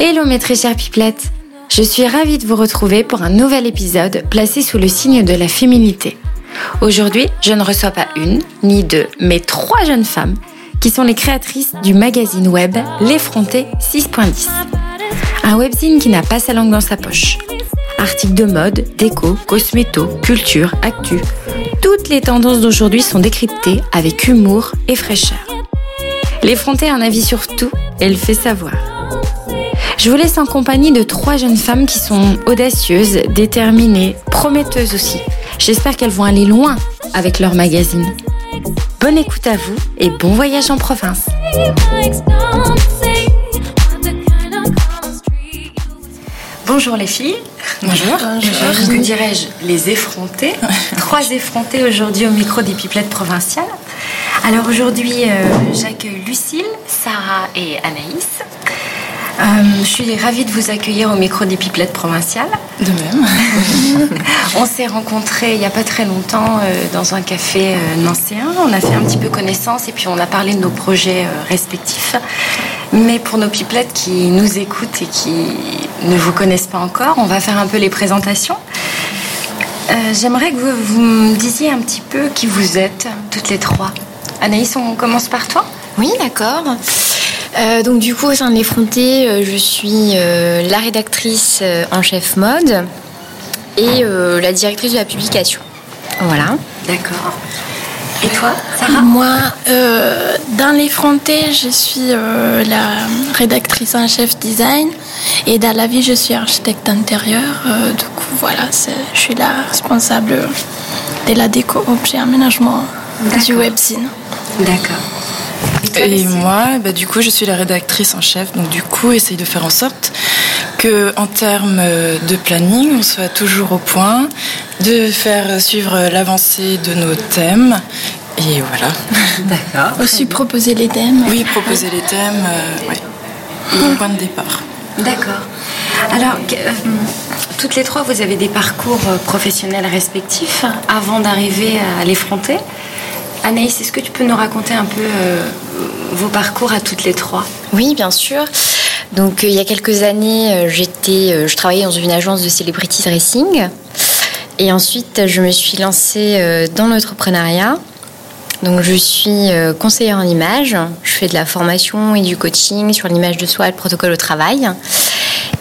Hello mes très chères pipelettes Je suis ravie de vous retrouver pour un nouvel épisode placé sous le signe de la féminité. Aujourd'hui, je ne reçois pas une, ni deux, mais trois jeunes femmes qui sont les créatrices du magazine web L'Effronté 6.10. Un webzine qui n'a pas sa langue dans sa poche. Articles de mode, déco, cosméto, culture, actu. Toutes les tendances d'aujourd'hui sont décryptées avec humour et fraîcheur. L'Effronté a un avis sur tout et le fait savoir. Je vous laisse en compagnie de trois jeunes femmes qui sont audacieuses, déterminées, prometteuses aussi. J'espère qu'elles vont aller loin avec leur magazine. Bonne écoute à vous et bon voyage en province. Bonjour les filles. Bonjour. Bonjour. Que dirais-je? Les effrontés. Trois effrontés aujourd'hui au micro des pipelettes provinciales. Alors aujourd'hui, euh, j'accueille Lucille, Sarah et Anaïs. Euh, je suis ravie de vous accueillir au micro des Pipelettes provinciales. De même. on s'est rencontrés il n'y a pas très longtemps euh, dans un café euh, nancéen. On a fait un petit peu connaissance et puis on a parlé de nos projets respectifs. Mais pour nos Pipelettes qui nous écoutent et qui ne vous connaissent pas encore, on va faire un peu les présentations. J'aimerais que vous, vous me disiez un petit peu qui vous êtes, toutes les trois. Anaïs, on commence par toi Oui, d'accord. Euh, donc du coup, au sein de l'effronté, euh, je suis euh, la rédactrice en chef mode et la directrice de la publication. Voilà. D'accord. Et toi, Sarah? Moi, dans l'effronté, je suis la rédactrice en chef design et dans la vie, je suis architecte intérieur. du coup, voilà, je suis la responsable de la déco, objet, aménagement du webzine. D'accord. Et, moi, bah, du coup, je suis la rédactrice en chef, donc du coup, essaye de faire en sorte que, en termes de planning, on soit toujours au point, de faire suivre l'avancée de nos thèmes. Et voilà. D'accord. Aussi proposer les thèmes. Oui, proposer les thèmes, euh, oui. point de départ. D'accord. Alors, euh, toutes les trois, vous avez des parcours euh, professionnels respectifs avant d'arriver à l'effronter. Anaïs, est-ce que tu peux nous raconter un peu euh, vos parcours à toutes les trois? Oui, bien sûr. Donc, euh, il y a quelques années, euh, je travaillais dans une agence de celebrity dressing. Et ensuite, je me suis lancée dans l'entrepreneuriat. Donc, je suis conseillère en image. Je fais de la formation et du coaching sur l'image de soi et le protocole au travail.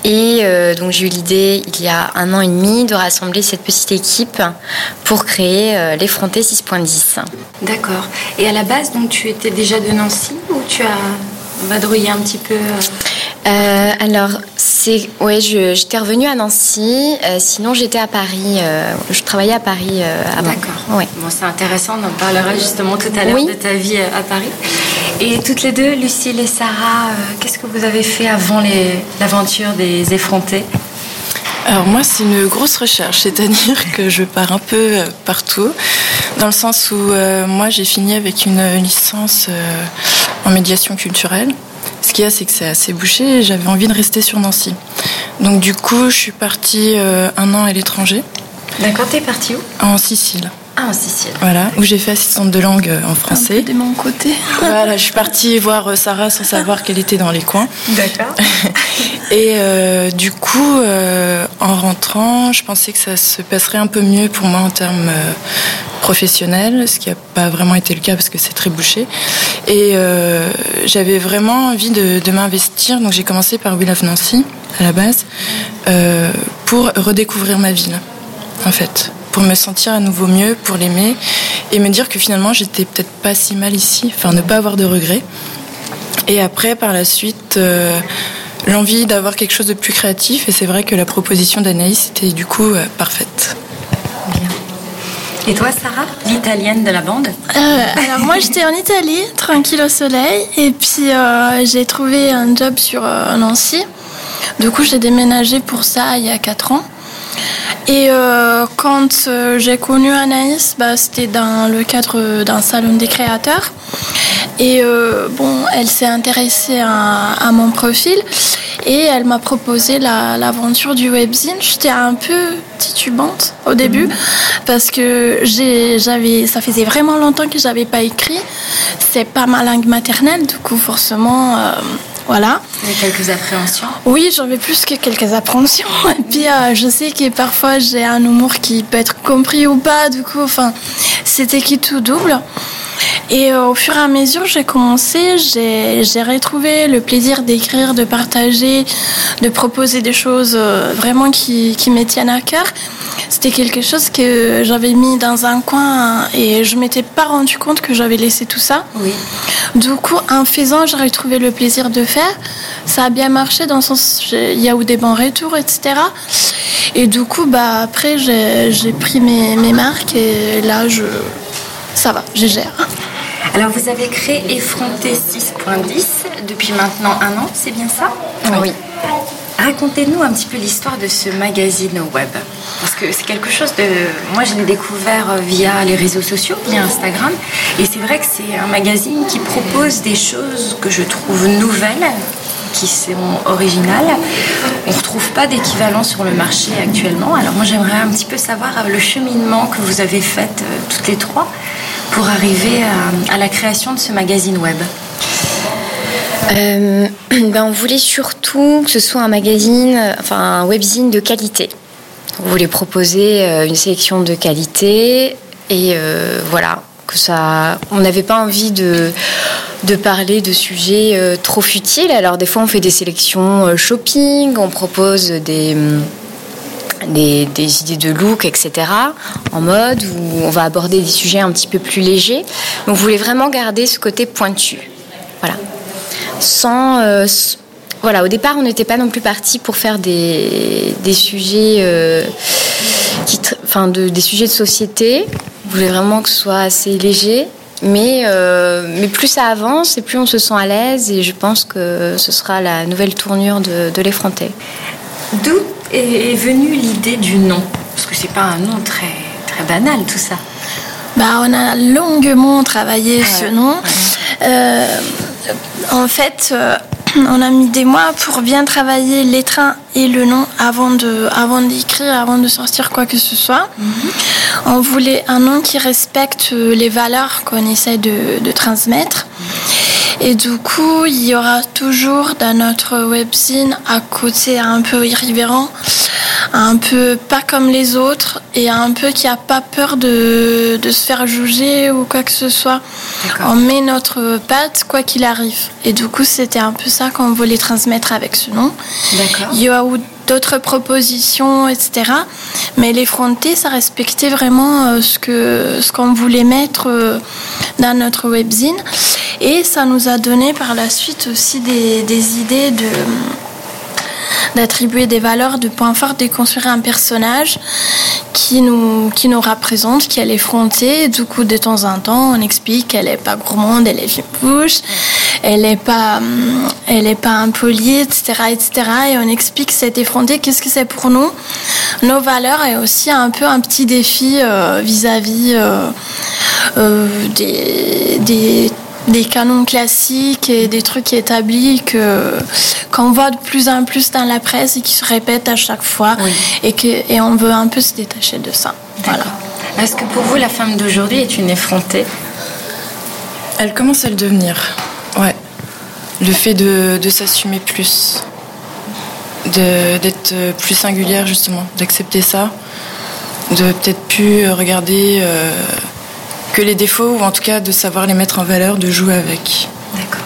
Et euh, donc j'ai eu l'idée il y a un an et demi de rassembler cette petite équipe pour créer euh, l'effronté 6.10. D'accord. Et à la base, donc tu étais déjà de Nancy ou tu as vadrouillé un petit peu euh, alors, c'est, ouais, j'étais revenue à Nancy. Euh, sinon, j'étais à Paris. Euh, je travaillais à Paris avant. D'accord. Ouais. Bon, c'est intéressant. On en parlera justement tout à l'heure de ta vie à Paris. Et toutes les deux, Lucille et Sarah, qu'est-ce que vous avez fait avant l'aventure des effrontés? Alors moi, c'est une grosse recherche, c'est-à-dire que je pars un peu partout, dans le sens où moi, j'ai fini avec une licence en médiation culturelle. Ce qu'il y a, c'est que c'est assez bouché et j'avais envie de rester sur Nancy. Donc du coup, je suis partie euh, un an à l'étranger. D'accord, t'es partie où? En Sicile. Ah, en Sicile. Voilà, où j'ai fait assistante de langue euh, en français. de mon côté. voilà, je suis partie voir euh, Sarah sans savoir qu'elle était dans les coins. D'accord. Et du coup, en rentrant, je pensais que ça se passerait un peu mieux pour moi en termes professionnels, ce qui n'a pas vraiment été le cas parce que c'est très bouché. Et j'avais vraiment envie de, de m'investir, donc j'ai commencé par We Love Nancy à la base, pour redécouvrir ma ville, en fait pour me sentir à nouveau mieux, pour l'aimer et me dire que finalement j'étais peut-être pas si mal ici, enfin ne pas avoir de regrets. Et après, par la suite, euh, l'envie d'avoir quelque chose de plus créatif et c'est vrai que la proposition d'Anaïs était du coup euh, parfaite. Bien. Et toi, Sarah, l'italienne de la bande euh, Alors moi, j'étais en Italie, tranquille au soleil, et puis j'ai trouvé un job sur Nancy. Du coup, j'ai déménagé pour ça il y a 4 ans. Et euh, quand euh, j'ai connu Anaïs, bah, c'était dans le cadre d'un salon des créateurs. Et euh, bon, elle s'est intéressée à, mon profil et elle m'a proposé l'aventure du webzine. J'étais un peu titubante au début mhm. parce que j'avais, ça faisait vraiment longtemps que j'avais pas écrit. C'est pas ma langue maternelle, du coup forcément. Voilà. Et quelques appréhensions Oui, j'en ai plus que quelques appréhensions. Et puis, euh, je sais que parfois, j'ai un humour qui peut être compris ou pas. Du coup, enfin, c'était qui tout double. Et euh, au fur et à mesure, j'ai commencé, j'ai retrouvé le plaisir d'écrire, de partager, de proposer des choses euh, vraiment qui, qui me tiennent à cœur. C'était quelque chose que j'avais mis dans un coin et je m'étais pas rendu compte que j'avais laissé tout ça. Oui. Du coup, en faisant, j'ai retrouvé le plaisir de faire. Ça a bien marché dans le sens, il y a eu des bons retours, etc. Et du coup, bah, après, j'ai pris mes, mes marques et là, je, ça va, je gère. Alors, vous avez créé Effronté 6.10 depuis maintenant un an, c'est bien ça? Oui. Racontez-nous un petit peu l'histoire de ce magazine web. Parce que c'est quelque chose de. Moi, je l'ai découvert euh, via les réseaux sociaux, via Instagram. Et c'est vrai que c'est un magazine qui propose des choses que je trouve nouvelles, qui sont originales. On ne retrouve pas d'équivalent sur le marché actuellement. Alors, moi, j'aimerais un petit peu savoir euh, le cheminement que vous avez fait euh, toutes les trois pour arriver à la création de ce magazine web. Euh, ben, On voulait surtout que ce soit un magazine, enfin un webzine de qualité. On voulait proposer une sélection de qualité et voilà, que ça. On n'avait pas envie de, de parler de sujets trop futiles. Alors des fois on fait des sélections shopping, on propose des. Des, des, idées de look, etc., en mode où on va aborder des sujets un petit peu plus légers. on voulait vraiment garder ce côté pointu. Voilà sans euh, voilà, au départ, on n'était pas non plus parti pour faire des, des sujets, euh, qui, enfin, de, des sujets de société. On voulait vraiment que ce soit assez léger. Mais, euh, mais plus ça avance et plus on se sent à l'aise. Et je pense que ce sera la nouvelle tournure de, de l'effronté. D'où est venue l'idée du nom? Parce que c'est pas un nom très, très banal, tout ça. Bah, on a longuement travaillé ce nom. En fait, euh, on a mis des mois pour bien travailler les trains et le nom avant de, avant d'écrire, avant de sortir quoi que ce soit. Mhm. On voulait un nom qui respecte les valeurs qu'on essaie de, de transmettre. Et du coup, il y aura toujours dans notre webzine à côté un peu irrévérent un peu pas comme les autres et un peu qui a pas peur de, de se faire juger ou quoi que ce soit. On met notre patte quoi qu'il arrive. Et du coup, c'était un peu ça qu'on voulait transmettre avec ce nom. Il y a eu d'autres propositions, etc. Mais l'effronté, ça respectait vraiment euh, ce que ce qu'on voulait mettre euh, dans notre webzine. Et ça nous a donné par la suite aussi des, des idées de d'attribuer des valeurs, de points forts, de construire un personnage qui nous, qui nous représente, qui est effrontée. Du coup, de temps en temps, on explique qu'elle n'est pas gourmande, elle est bouche, elle n'est pas, elle est pas impolie, etc., etc. Et on explique cette effrontée, qu'est-ce que c'est pour nous, nos valeurs et aussi un peu un petit défi euh, vis-à-vis euh, euh, des des canons classiques et des trucs établis que qu'on voit de plus en plus dans la presse et qui se répètent à chaque fois et que et on veut un peu se détacher de ça. Voilà. Est-ce que pour vous la femme d'aujourd'hui est une effrontée? Elle commence à le devenir. Ouais. Le fait de, de s'assumer plus, d'être plus singulière justement, d'accepter ça, de peut-être plus regarder. Euh, que les défauts, ou en tout cas de savoir les mettre en valeur, de jouer avec. D'accord.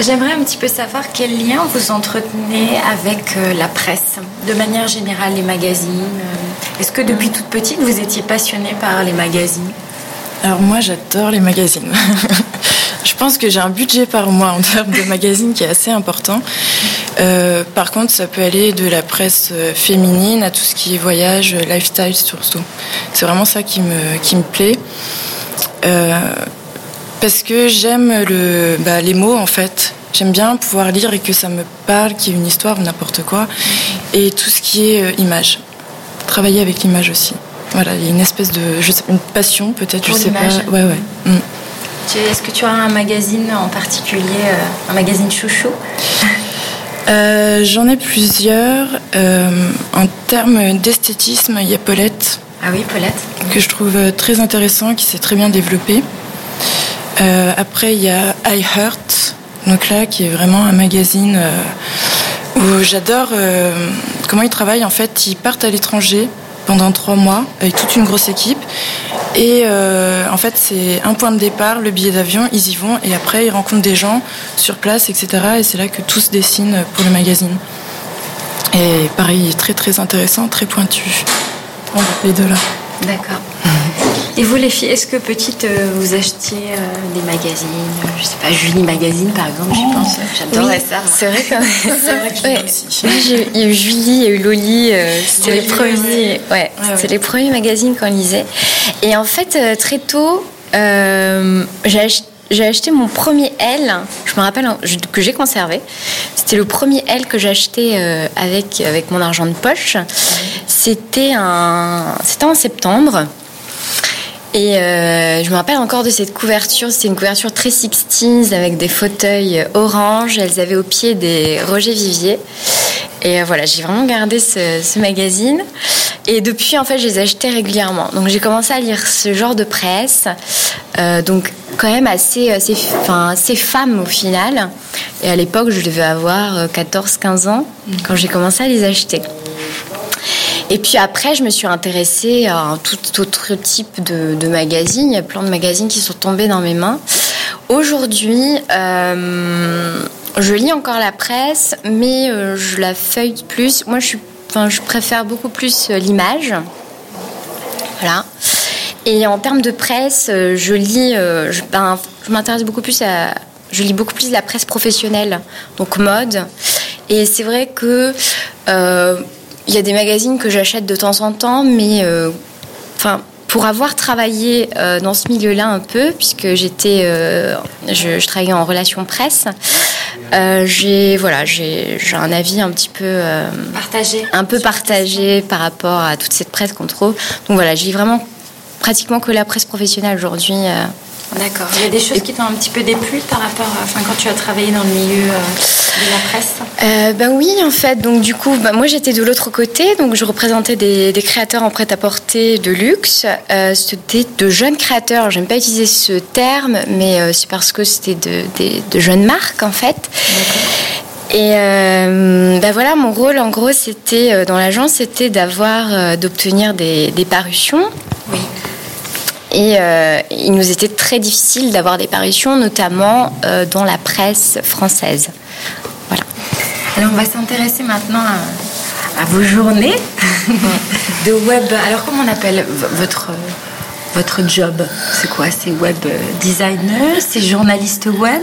J'aimerais un petit peu savoir quel lien vous entretenez avec euh, la presse, de manière générale, les magazines. Euh. Est-ce que depuis toute petite, vous étiez passionnée par les magazines? Alors moi, j'adore les magazines. Je pense que j'ai un budget par mois en termes de magazines qui est assez important. Euh, par contre, ça peut aller de la presse féminine à tout ce qui est voyage, lifestyle surtout. C'est vraiment ça qui me, qui me plaît. Euh, parce que j'aime le, bah, les mots en fait. J'aime bien pouvoir lire et que ça me parle, qu'il y ait une histoire ou n'importe quoi. Et tout ce qui est euh, image. Travailler avec l'image aussi. Voilà, il y a une espèce de, je sais, une passion peut-être, je sais pas. Ouais, ouais. Mm. Est-ce que tu as un magazine en particulier, un magazine chouchou J'en ai plusieurs. en termes d'esthétisme, il y a Paulette. Ah oui, Paulette. Que je trouve très intéressant, qui s'est très bien développé. après, il y a I Heart, donc là, qui est vraiment un magazine où j'adore comment ils travaillent. En fait, ils partent à l'étranger pendant trois mois avec toute une grosse équipe. Et euh, en fait, c'est un point de départ, le billet d'avion, ils y vont et après ils rencontrent des gens sur place, etc. Et c'est là que tout se dessine pour le magazine. Et pareil, très très intéressant, très pointu. Les deux là. D'accord. Et vous les filles, est-ce que petite euh, vous achetiez euh, des magazines Je sais pas, Julie Magazine par exemple, je pense. J'adorais ça. C'est vrai que c'est vrai que aussi. Il y a eu Julie, il y a eu Loli, euh, c'était les premiers. Ouais, les premiers magazines qu'on lisait. Et en fait, très tôt, j'ai acheté j'ai acheté mon premier L, je me rappelle que j'ai conservé. C'était le premier L que j'ai acheté avec, avec mon argent de poche. C'était un, c'était en septembre. Et euh, je me rappelle encore de cette couverture. C'était une couverture très 60 avec des fauteuils orange. Elles avaient au pied des Roger Vivier. Et euh, voilà, j'ai vraiment gardé ce, magazine. Et depuis, en fait, je les achetais régulièrement. Donc j'ai commencé à lire ce genre de presse. Euh, donc quand même assez, assez, enfin, assez femme au final. Et à l'époque, je devais avoir 14-15 ans quand j'ai commencé à les acheter. Et puis après, je me suis intéressée à un tout autre type de, magazines. Il y a plein de magazines qui sont tombés dans mes mains. Aujourd'hui, euh, je lis encore la presse, mais euh, je la feuille plus. Moi, je, préfère beaucoup plus euh, l'image. Voilà. Et en termes de presse, je lis, ben, je m'intéresse beaucoup plus à, je lis beaucoup plus la presse professionnelle, donc mode. Et c'est vrai que il y a des magazines que j'achète de temps en temps, mais euh, enfin. pour avoir travaillé euh, dans ce milieu-là un peu, puisque j'étais, euh, je, travaillais en relation presse, j'ai voilà, j'ai un avis un petit peu partagé, un peu partagé par rapport à toute cette presse qu'on trouve. Donc voilà, je lis vraiment pratiquement que la presse professionnelle aujourd'hui. D'accord. Il y a des choses qui t'ont un petit peu déplu par rapport, à, enfin, quand tu as travaillé dans le milieu euh, de la presse? Euh, Ben oui, en fait. Donc du coup, ben, moi j'étais de l'autre côté, donc je représentais des, créateurs en prêt-à-porter de luxe. Euh, c'était de jeunes créateurs. J'aime pas utiliser ce terme, mais c'est parce que c'était de, jeunes marques en fait. Et ben voilà, mon rôle en gros, c'était dans l'agence, c'était d'avoir, d'obtenir des, des parutions. Et euh, il nous était très difficile d'avoir des parutions, notamment euh, dans la presse française. Voilà. Alors on va s'intéresser maintenant à, vos journées de web. Alors comment on appelle votre votre job? C'est quoi? C'est web designer? C'est journaliste web?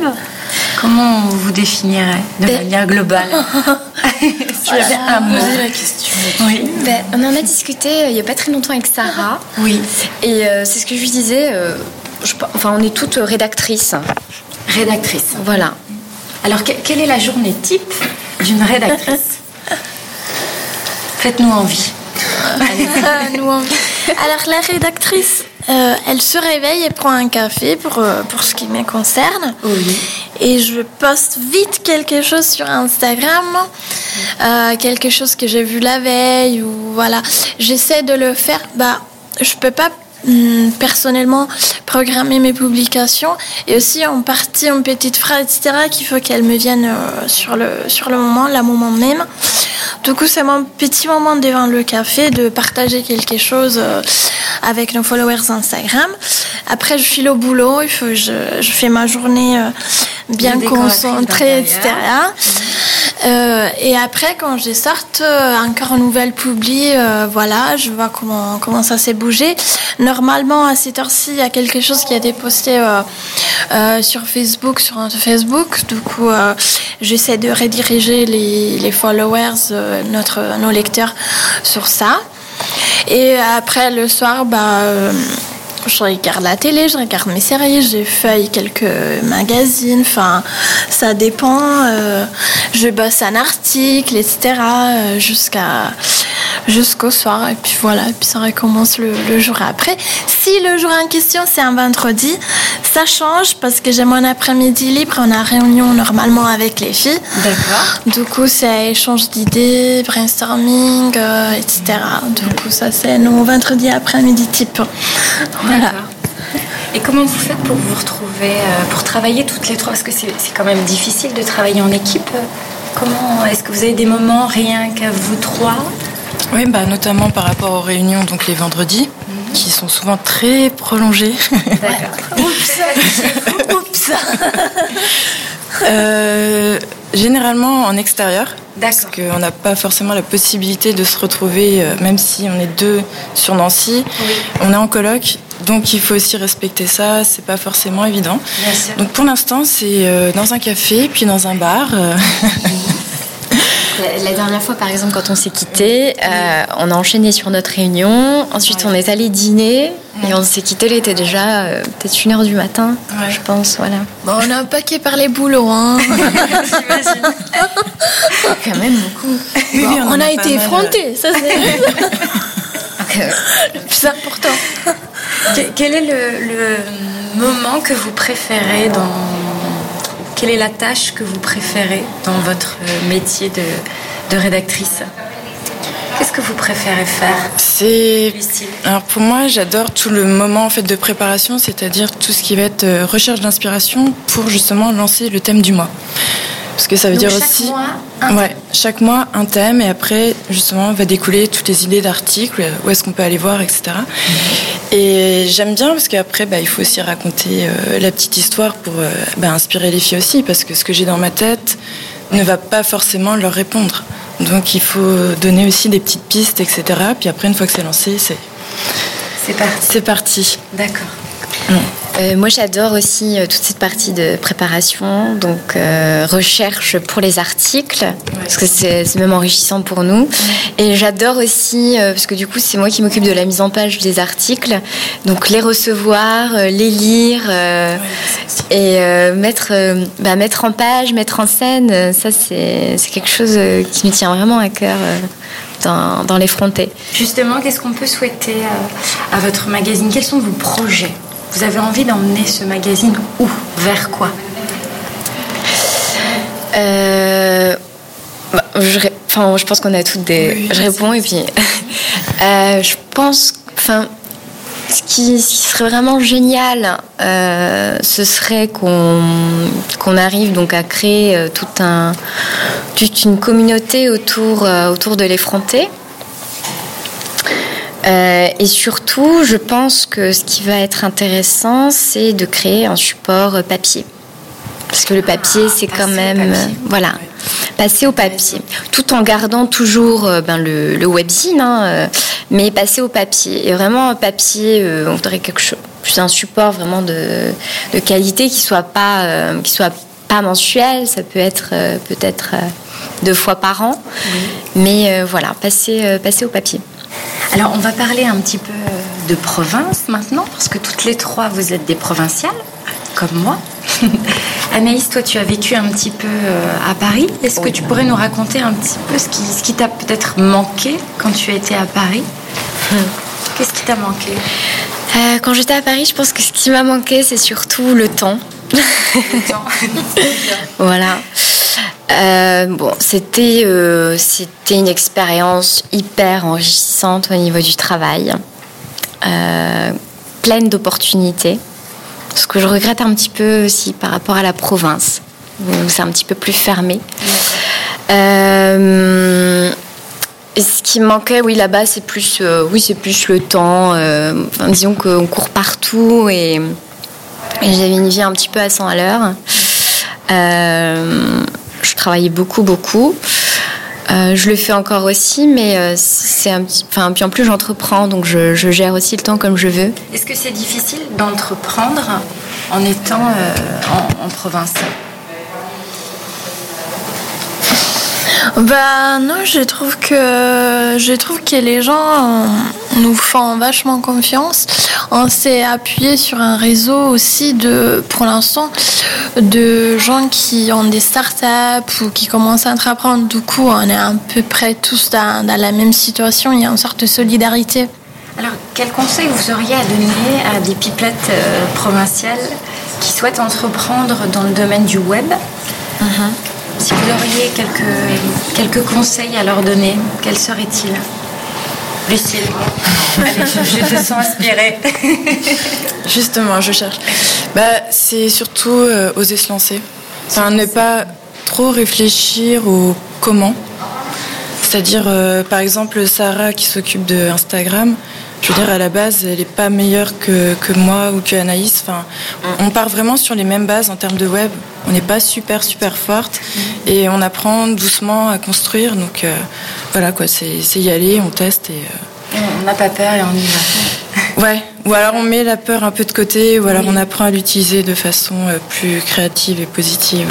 Comment vous vous définirez de ben, manière globale? Tu as posé la question. Oui. Ben, on en a discuté euh, il n'y a pas très longtemps avec Sarah. Oui. Et euh, c'est ce que je lui disais. Euh, enfin, on est toutes rédactrices. Rédactrices. Voilà. Alors, quelle est la journée type d'une rédactrice? Faites-nous envie. nous envie. Alors, la rédactrice, euh, elle se réveille et prend un café pour, euh, pour ce qui me concerne. Oui. Et je poste vite quelque chose sur Instagram, euh, quelque chose que j'ai vu la veille ou voilà. J'essaie de le faire. Bah, je peux pas personnellement programmer mes publications et aussi en partie en petite phrase etc qu'il faut qu'elles me viennent sur le sur le moment la moment même du coup c'est mon petit moment devant le café de partager quelque chose avec nos followers Instagram. Après, je file au boulot, il faut, je, je fais ma journée euh, bien concentrée, etc. Euh, et après, quand je sorte euh, encore une nouvelle publi, voilà, je vois comment, comment ça s'est bougé. Normalement, à cette heure-ci, il y a quelque chose qui a été posté sur Facebook, sur notre Facebook. Du coup, j'essaie de rediriger les, les followers, notre, nos lecteurs sur ça. Et après, le soir, bah, euh, je regarde la télé, je regarde mes séries, j'ai feuille quelques magazines, enfin, ça dépend. euh, je bosse un article, etc. euh, jusqu'à jusqu'au soir et puis voilà et puis ça recommence le, le jour après si le jour en question c'est un vendredi ça change parce que j'ai mon après-midi libre on a réunion normalement avec les filles D'accord. du coup c'est échange d'idées brainstorming euh, etc du coup ça c'est nos vendredis après-midi type voilà Et comment vous faites pour vous retrouver, euh, pour travailler toutes les trois? Parce que c'est quand même difficile de travailler en équipe. Comment Est-ce que vous avez des moments rien qu'à vous trois? Oui, bah, notamment par rapport aux réunions, donc les vendredis, qui sont souvent très prolongées. D'accord. oups Euh, généralement en extérieur. Parce qu'on n'a pas forcément la possibilité de se retrouver, euh, même si on est deux sur Nancy. On est en coloc, donc il faut aussi respecter ça. C'est pas forcément évident. Donc pour l'instant, c'est euh, dans un café, puis dans un bar. euh, La, dernière fois, par exemple, quand on s'est quitté, euh, on a enchaîné sur notre réunion. Ensuite, on est allé dîner et on s'est quitté. Il était déjà euh, peut-être une heure du matin, Ouais. je pense. Voilà. bon on a un paquet par les boulots hein. Quand même beaucoup. oui, Bon, on, a, été effrontés ça c'est le plus important Que- Quel est le, le moment que vous préférez dans. Quelle est la tâche que vous préférez dans votre métier de, de rédactrice? Qu'est-ce que vous préférez faire, C'est Alors pour moi, j'adore tout le moment en fait de préparation, c'est-à-dire tout ce qui va être euh, recherche d'inspiration pour justement lancer le thème du mois. Parce que ça veut Donc dire chaque aussi mois, un ouais, chaque mois un thème et après justement va découler toutes les idées d'articles, où est-ce qu'on peut aller voir, etc. Et j'aime bien parce qu'après bah, il faut aussi raconter euh, la petite histoire pour euh, bah, inspirer les filles aussi parce que ce que j'ai dans ma tête ne va pas forcément leur répondre. Donc il faut donner aussi des petites pistes, etc. Puis après une fois que c'est lancé, c'est C'est parti. c'est parti. D'accord. Euh, moi, j'adore aussi euh, toute cette partie de préparation, donc euh, recherche pour les articles, parce que c'est même enrichissant pour nous. Et j'adore aussi, parce que du coup, c'est moi qui m'occupe de la mise en page des articles, donc les recevoir, les lire et mettre, bah, mettre en page, mettre en scène. Ça, c'est quelque chose qui me tient vraiment à cœur dans, dans les frontés. Justement, qu'est-ce qu'on peut souhaiter à votre magazine? Quels sont vos projets? Vous avez envie d'emmener ce magazine où? Vers quoi? Euh, bah, je, enfin, je pense qu'on a toutes des. Oui, je réponds et puis. euh, je pense. Enfin, ce qui, ce qui serait vraiment génial, euh, ce serait qu'on arrive donc à créer tout un, toute une communauté autour, autour de l'effronté. Euh, et surtout, je pense que ce qui va être intéressant, c'est de créer un support papier. Parce que le papier, c'est quand même. euh, voilà. Passer au papier. Tout en gardant toujours euh, ben, le, le webzine, hein, mais passer au papier. Et vraiment, un papier, euh, on voudrait quelque chose. Plus un support vraiment de, de qualité qui soit pas, euh, qui soit pas mensuel. Ça peut être euh, peut-être euh, deux fois par an. Mais euh, voilà, passer, passer au papier. Alors, on va parler un petit peu de province maintenant, parce que toutes les trois, vous êtes des provinciales, comme moi. Anaïs, toi, tu as vécu un petit peu euh, à Paris. Est-ce que tu pourrais nous raconter un petit peu ce qui, ce qui t'a peut-être manqué quand tu étais à Paris Qu'est-ce qui t'a manqué Euh, quand j'étais à Paris, je pense que ce qui m'a manqué, c'est surtout le temps. Voilà. Euh, bon, c'était euh, c'était une expérience hyper enrichissante au niveau du travail, euh, pleine d'opportunités. Ce que je regrette un petit peu aussi par rapport à la province, où c'est un petit peu plus fermé. Ce qui manquait, oui, là-bas, c'est plus, oui, plus le temps. disons qu'on court partout et, j'avais une vie un petit peu à 100 à l'heure. Je travaillais beaucoup, beaucoup. Euh, je le fais encore aussi, mais euh, c'est un petit. Enfin, puis en plus, j'entreprends, donc je, gère aussi le temps comme je veux. Est-ce que c'est difficile d'entreprendre en étant euh, en province? Bah non, je trouve que je trouve que les gens nous font vachement confiance. On s'est appuyé sur un réseau aussi de, pour l'instant, de gens qui ont des startups ou qui commencent à entreprendre. Du coup, on est à peu près tous dans, dans la même situation. Il y a une sorte de solidarité. Alors, quel conseil vous auriez à donner à des pipelettes euh, provinciales qui souhaitent entreprendre dans le domaine du web? Si vous auriez quelques, quelques conseils à leur donner, quels seraient-ils Lucille, je te sens inspirée. Justement, je cherche. Bah, c'est surtout euh, oser se lancer. Enfin, ne pas trop réfléchir au comment. C'est-à-dire, euh, par exemple, Sarah qui s'occupe de Instagram, je veux dire, à la base, elle n'est pas meilleure que, que moi ou que Anaïs. Enfin, on part vraiment sur les mêmes bases en termes de web. On n'est pas super, super forte. Et on apprend doucement à construire. Donc, euh, voilà, quoi, c'est y aller, on teste et. euh, On n'a pas peur et on y va. Ouais, ou alors on met la peur un peu de côté, ou alors on apprend à l'utiliser de façon euh, plus créative et positive.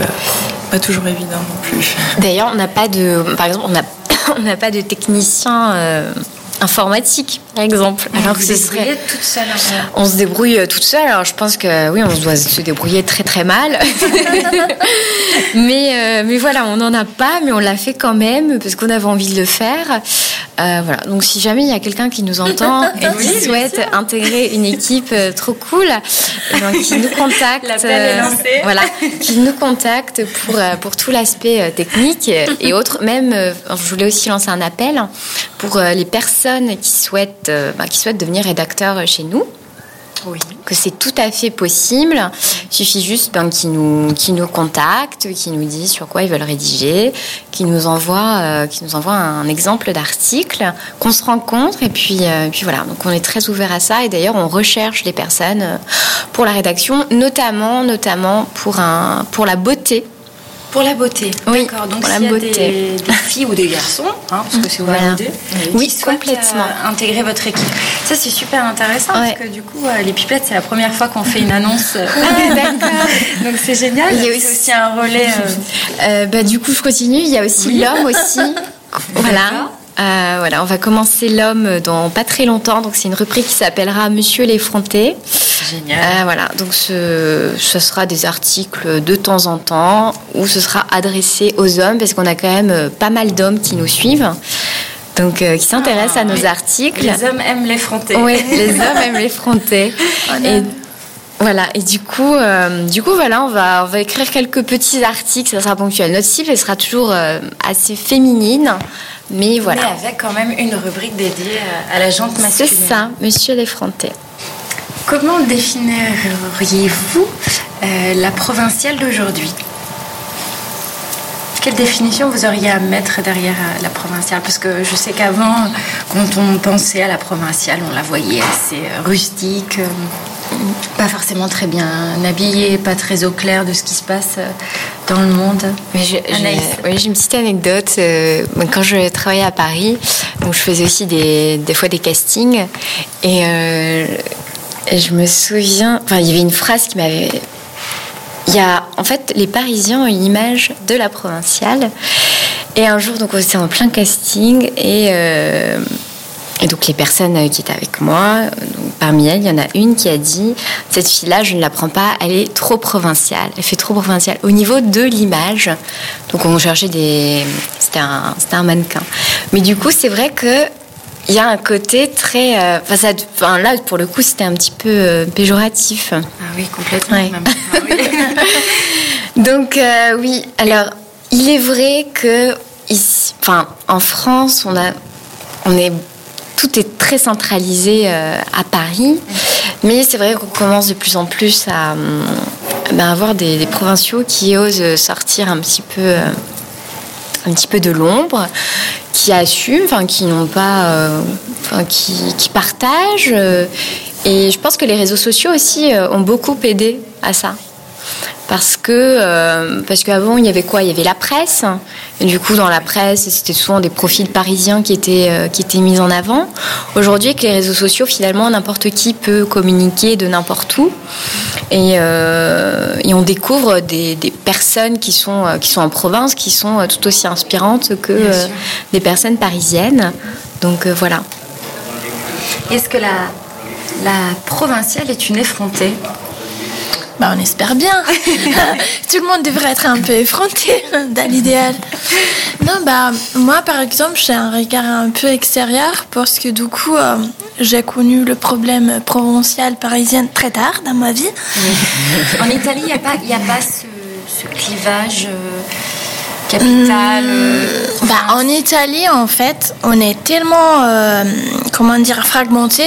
Pas toujours évident non plus. D'ailleurs, on n'a pas de, par exemple, on n'a on pas de technicien euh, informatique, par exemple. Alors que ce serait, toute seule. hein. on se débrouille euh, toute seule. Alors je pense que oui, on doit se débrouiller très très mal. mais euh, mais voilà, on n'en a pas, mais on l'a fait quand même parce qu'on avait envie de le faire. Euh, voilà. Donc si jamais il y a quelqu'un qui nous entend et Oui, qui souhaite intégrer une équipe euh, trop cool, eh ben, qui nous contacte. Est voilà, qui nous contacte pour pour tout l'aspect technique et autres. Même, je voulais aussi lancer un appel pour les personnes qui souhaitent euh, bah, qui souhaitent devenir rédacteurs chez nous Oui. que c'est tout à fait possible. Il suffit juste ben, qu'ils nous, qu'ils nous contactent, qu'ils nous disent sur quoi ils veulent rédiger, qu'ils nous envoient, euh, nous envoient un exemple d'article, qu'on se rencontre et puis, euh, et puis voilà. Donc on est très ouvert à ça et d'ailleurs on recherche des personnes euh, pour la rédaction, notamment, notamment pour un, pour la beauté. Pour la beauté. Oui, D'accord. Donc pour la s'il y a beauté. Des, des filles ou des garçons, hein, parce que c'est ouvert Voilà. deux, Oui, qui complètement. euh, intégrer votre équipe. Ça c'est super intéressant Ouais. parce que du coup euh, les pipelettes c'est la première fois qu'on fait une annonce. euh, Ah, d'accord. Donc c'est génial. Il y a aussi- aussi un relais. bah, du coup, je continue. Il y a aussi l'homme aussi. Voilà. Euh, voilà, on va commencer l'homme dans pas très longtemps. Donc, c'est une rubrique qui s'appellera Monsieur l'effronté. Génial. Euh, voilà, donc ce, ce sera des articles de temps en temps où ce sera adressé aux hommes parce qu'on a quand même euh, pas mal d'hommes qui nous suivent. Donc, euh, qui s'intéressent à nos articles. Les hommes aiment l'effronter. Oui, les hommes aiment l'effronter. Et voilà, et du coup, euh, du coup, voilà, on va, on va écrire quelques petits articles, ça sera ponctuel. Notre cible, elle sera toujours euh, assez féminine, mais voilà. Mais avec quand même une rubrique dédiée à- à la jante C'est masculine. ça, monsieur l'effronté. Comment définiriez-vous euh, la provinciale d'aujourd'hui? Quelle définition vous auriez à mettre derrière euh, la provinciale? Parce que je sais qu'avant, quand on pensait à la provinciale, on la voyait assez euh, rustique, euh, pas forcément très bien habillée, pas très au clair de ce qui se passe euh, dans le monde. Mais j'ai- Anaïs. oui, j'ai une petite anecdote. euh, quand je travaillais à Paris, donc je faisais aussi des, des fois des castings. Et, euh, et je me souviens, enfin, il y avait une phrase qui m'avait. Il y a, en fait, les Parisiens ont une image de la provinciale. Et un jour, donc, on était en plein casting et. euh, et donc les personnes euh, qui étaient avec moi, euh, donc, parmi elles, il y en a une qui a dit cette fille-là, je ne la prends pas, elle est trop provinciale, elle fait trop provinciale au niveau de l'image. Donc on cherchait des, c'était un, c'était un mannequin. Mais du coup, c'est vrai que il y a un côté très, euh, enfin, ça, enfin, là pour le coup, c'était un petit peu euh, péjoratif. Ah oui, complètement. Ouais. Ah oui. Donc euh, oui, alors il est vrai que ici, enfin en France, on a, on est, tout est très centralisé euh, à Paris, mais c'est vrai qu'on commence de plus en plus à hum, ben, avoir des, provinciaux qui osent sortir un petit peu. euh, un petit peu de l'ombre, qui assument, enfin qui n'ont pas, euh, qui, partagent. euh, et je pense que les réseaux sociaux aussi euh, ont beaucoup aidé à ça. Parce que euh, parce qu'avant il y avait quoi? Il y avait la presse. Et du coup, dans la presse, c'était souvent des profils parisiens qui étaient euh, qui étaient mis en avant. Aujourd'hui, avec les réseaux sociaux, finalement, n'importe qui peut communiquer de n'importe où. Et, euh, et on découvre des, des, personnes qui sont qui sont en province, qui sont tout aussi inspirantes que des personnes parisiennes. Donc voilà. Est-ce que la la provinciale est une effrontée? Bah, on espère bien. Tout le monde devrait être un peu effronté dans l'idéal. Non, bah, moi, par exemple, j'ai un regard un peu extérieur parce que du coup, euh, j'ai connu le problème provincial parisien très tard dans ma vie. en Italie, il n'y a pas, a pas ce, clivage. Euh, capital euh, bah, En Italie, en fait, on est tellement, comment dire, fragmenté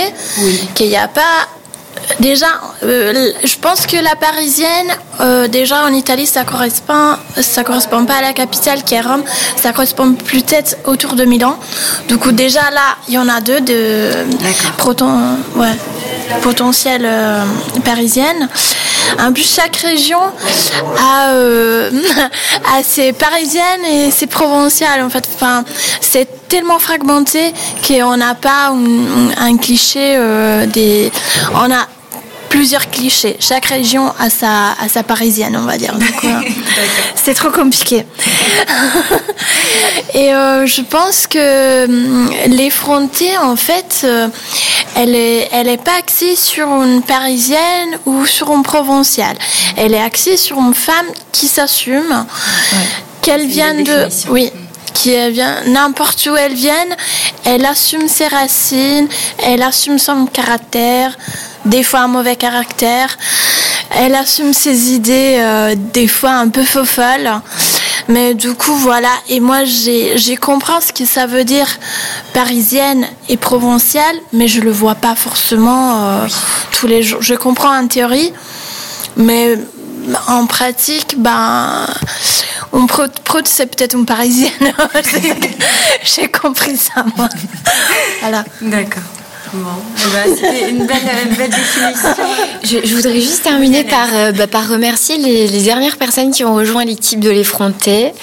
qu'il n'y a pas Déjà, euh, je pense que la parisienne, euh, déjà en Italie, ça correspond, ça correspond pas à la capitale qui est Rome, ça correspond peut-être autour de Milan. Du coup, déjà là, il y en a deux de ouais, potentielles euh, parisiennes. En plus, chaque région a, a ses parisiennes et ses provinciales. En fait, enfin, c'est tellement fragmenté qu'on n'a pas un, un cliché des. On a plusieurs clichés. Chaque région a sa, a sa parisienne, on va dire. c'est trop compliqué. Et euh, je pense que hum, l'effronté, en fait, euh, elle est, elle est pas axée sur une parisienne ou sur une provinciale. Elle est axée sur une femme qui s'assume, qu'elle vienne de, oui, qui vient n'importe où elle vienne, elle assume ses racines, elle assume son caractère, des fois un mauvais caractère. Elle assume ses idées, euh, des fois un peu faux folles. Mais du coup, voilà. Et moi, j'ai compris ce que ça veut dire parisienne et provinciale, mais je le vois pas forcément euh, tous les jours. Je comprends en théorie, mais en pratique, ben, on prout, c'est peut-être une parisienne. j'ai compris ça, moi. Voilà. D'accord. Bon, eh ben, c'était une belle, définition. Je, voudrais juste terminer par, euh, bah, par remercier les, dernières personnes qui ont rejoint l'équipe de l'effronté.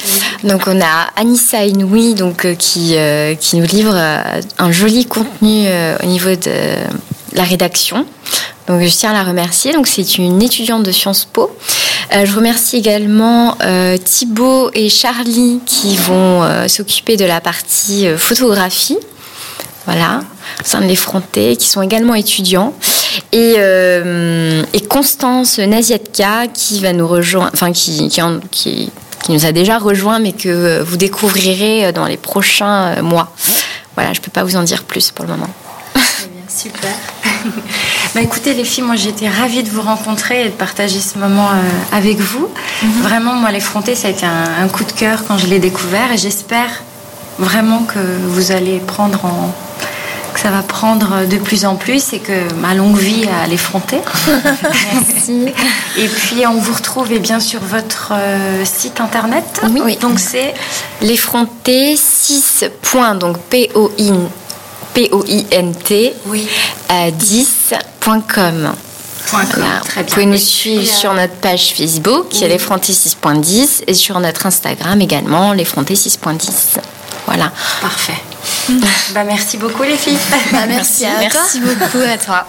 Donc on a Anissa Inoui donc, euh, qui, euh, qui nous livre un joli contenu au niveau de la rédaction. Donc je tiens à la remercier. Donc c'est une étudiante de Sciences Po. je remercie également Thibaut et Charlie qui vont s'occuper de la partie photographie. Voilà au sein de l'effronté, qui sont également étudiants. Et, euh, et Constance Nazietka, qui va nous rejoindre, enfin, qui, qui, qui, nous a déjà rejoint, mais que vous découvrirez dans les prochains mois. Voilà, je ne peux pas vous en dire plus pour le moment. Super. bah, écoutez, les filles, moi j'étais ravie de vous rencontrer et de partager ce moment euh, avec vous. Mhm. Vraiment, moi, l'effronté, ça a été un, un coup de cœur quand je l'ai découvert et j'espère vraiment que vous allez prendre en, ça va prendre de plus en plus et que ma longue vie à l'effronter. Merci. Et puis on vous retrouve et bien sur votre euh, site internet. Oui. Donc c'est l'effronté 6. donc P O I P O I N T oui. 10.com. Voilà. Vous pouvez nous suivre sur notre page Facebook, qui est l'effronté 6.10, et sur notre Instagram également, l'effronté 6.10. Voilà. Parfait. bah, merci beaucoup les filles. Bah, merci, à merci beaucoup à toi.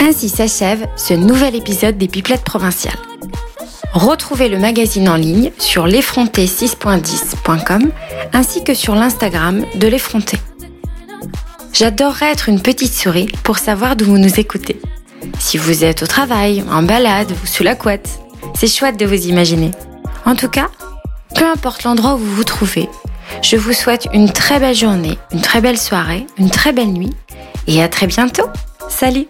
Ainsi s'achève ce nouvel épisode des Pipelettes provinciales. Retrouvez le magazine en ligne sur l'effronté6.10.com ainsi que sur l'Instagram de l'effronté. J'adorerais être une petite souris pour savoir d'où vous nous écoutez. Si vous êtes au travail, en balade ou sous la couette, c'est chouette de vous imaginer. En tout cas, peu importe l'endroit où vous vous trouvez, je vous souhaite une très belle journée, une très belle soirée, une très belle nuit et à très bientôt. Salut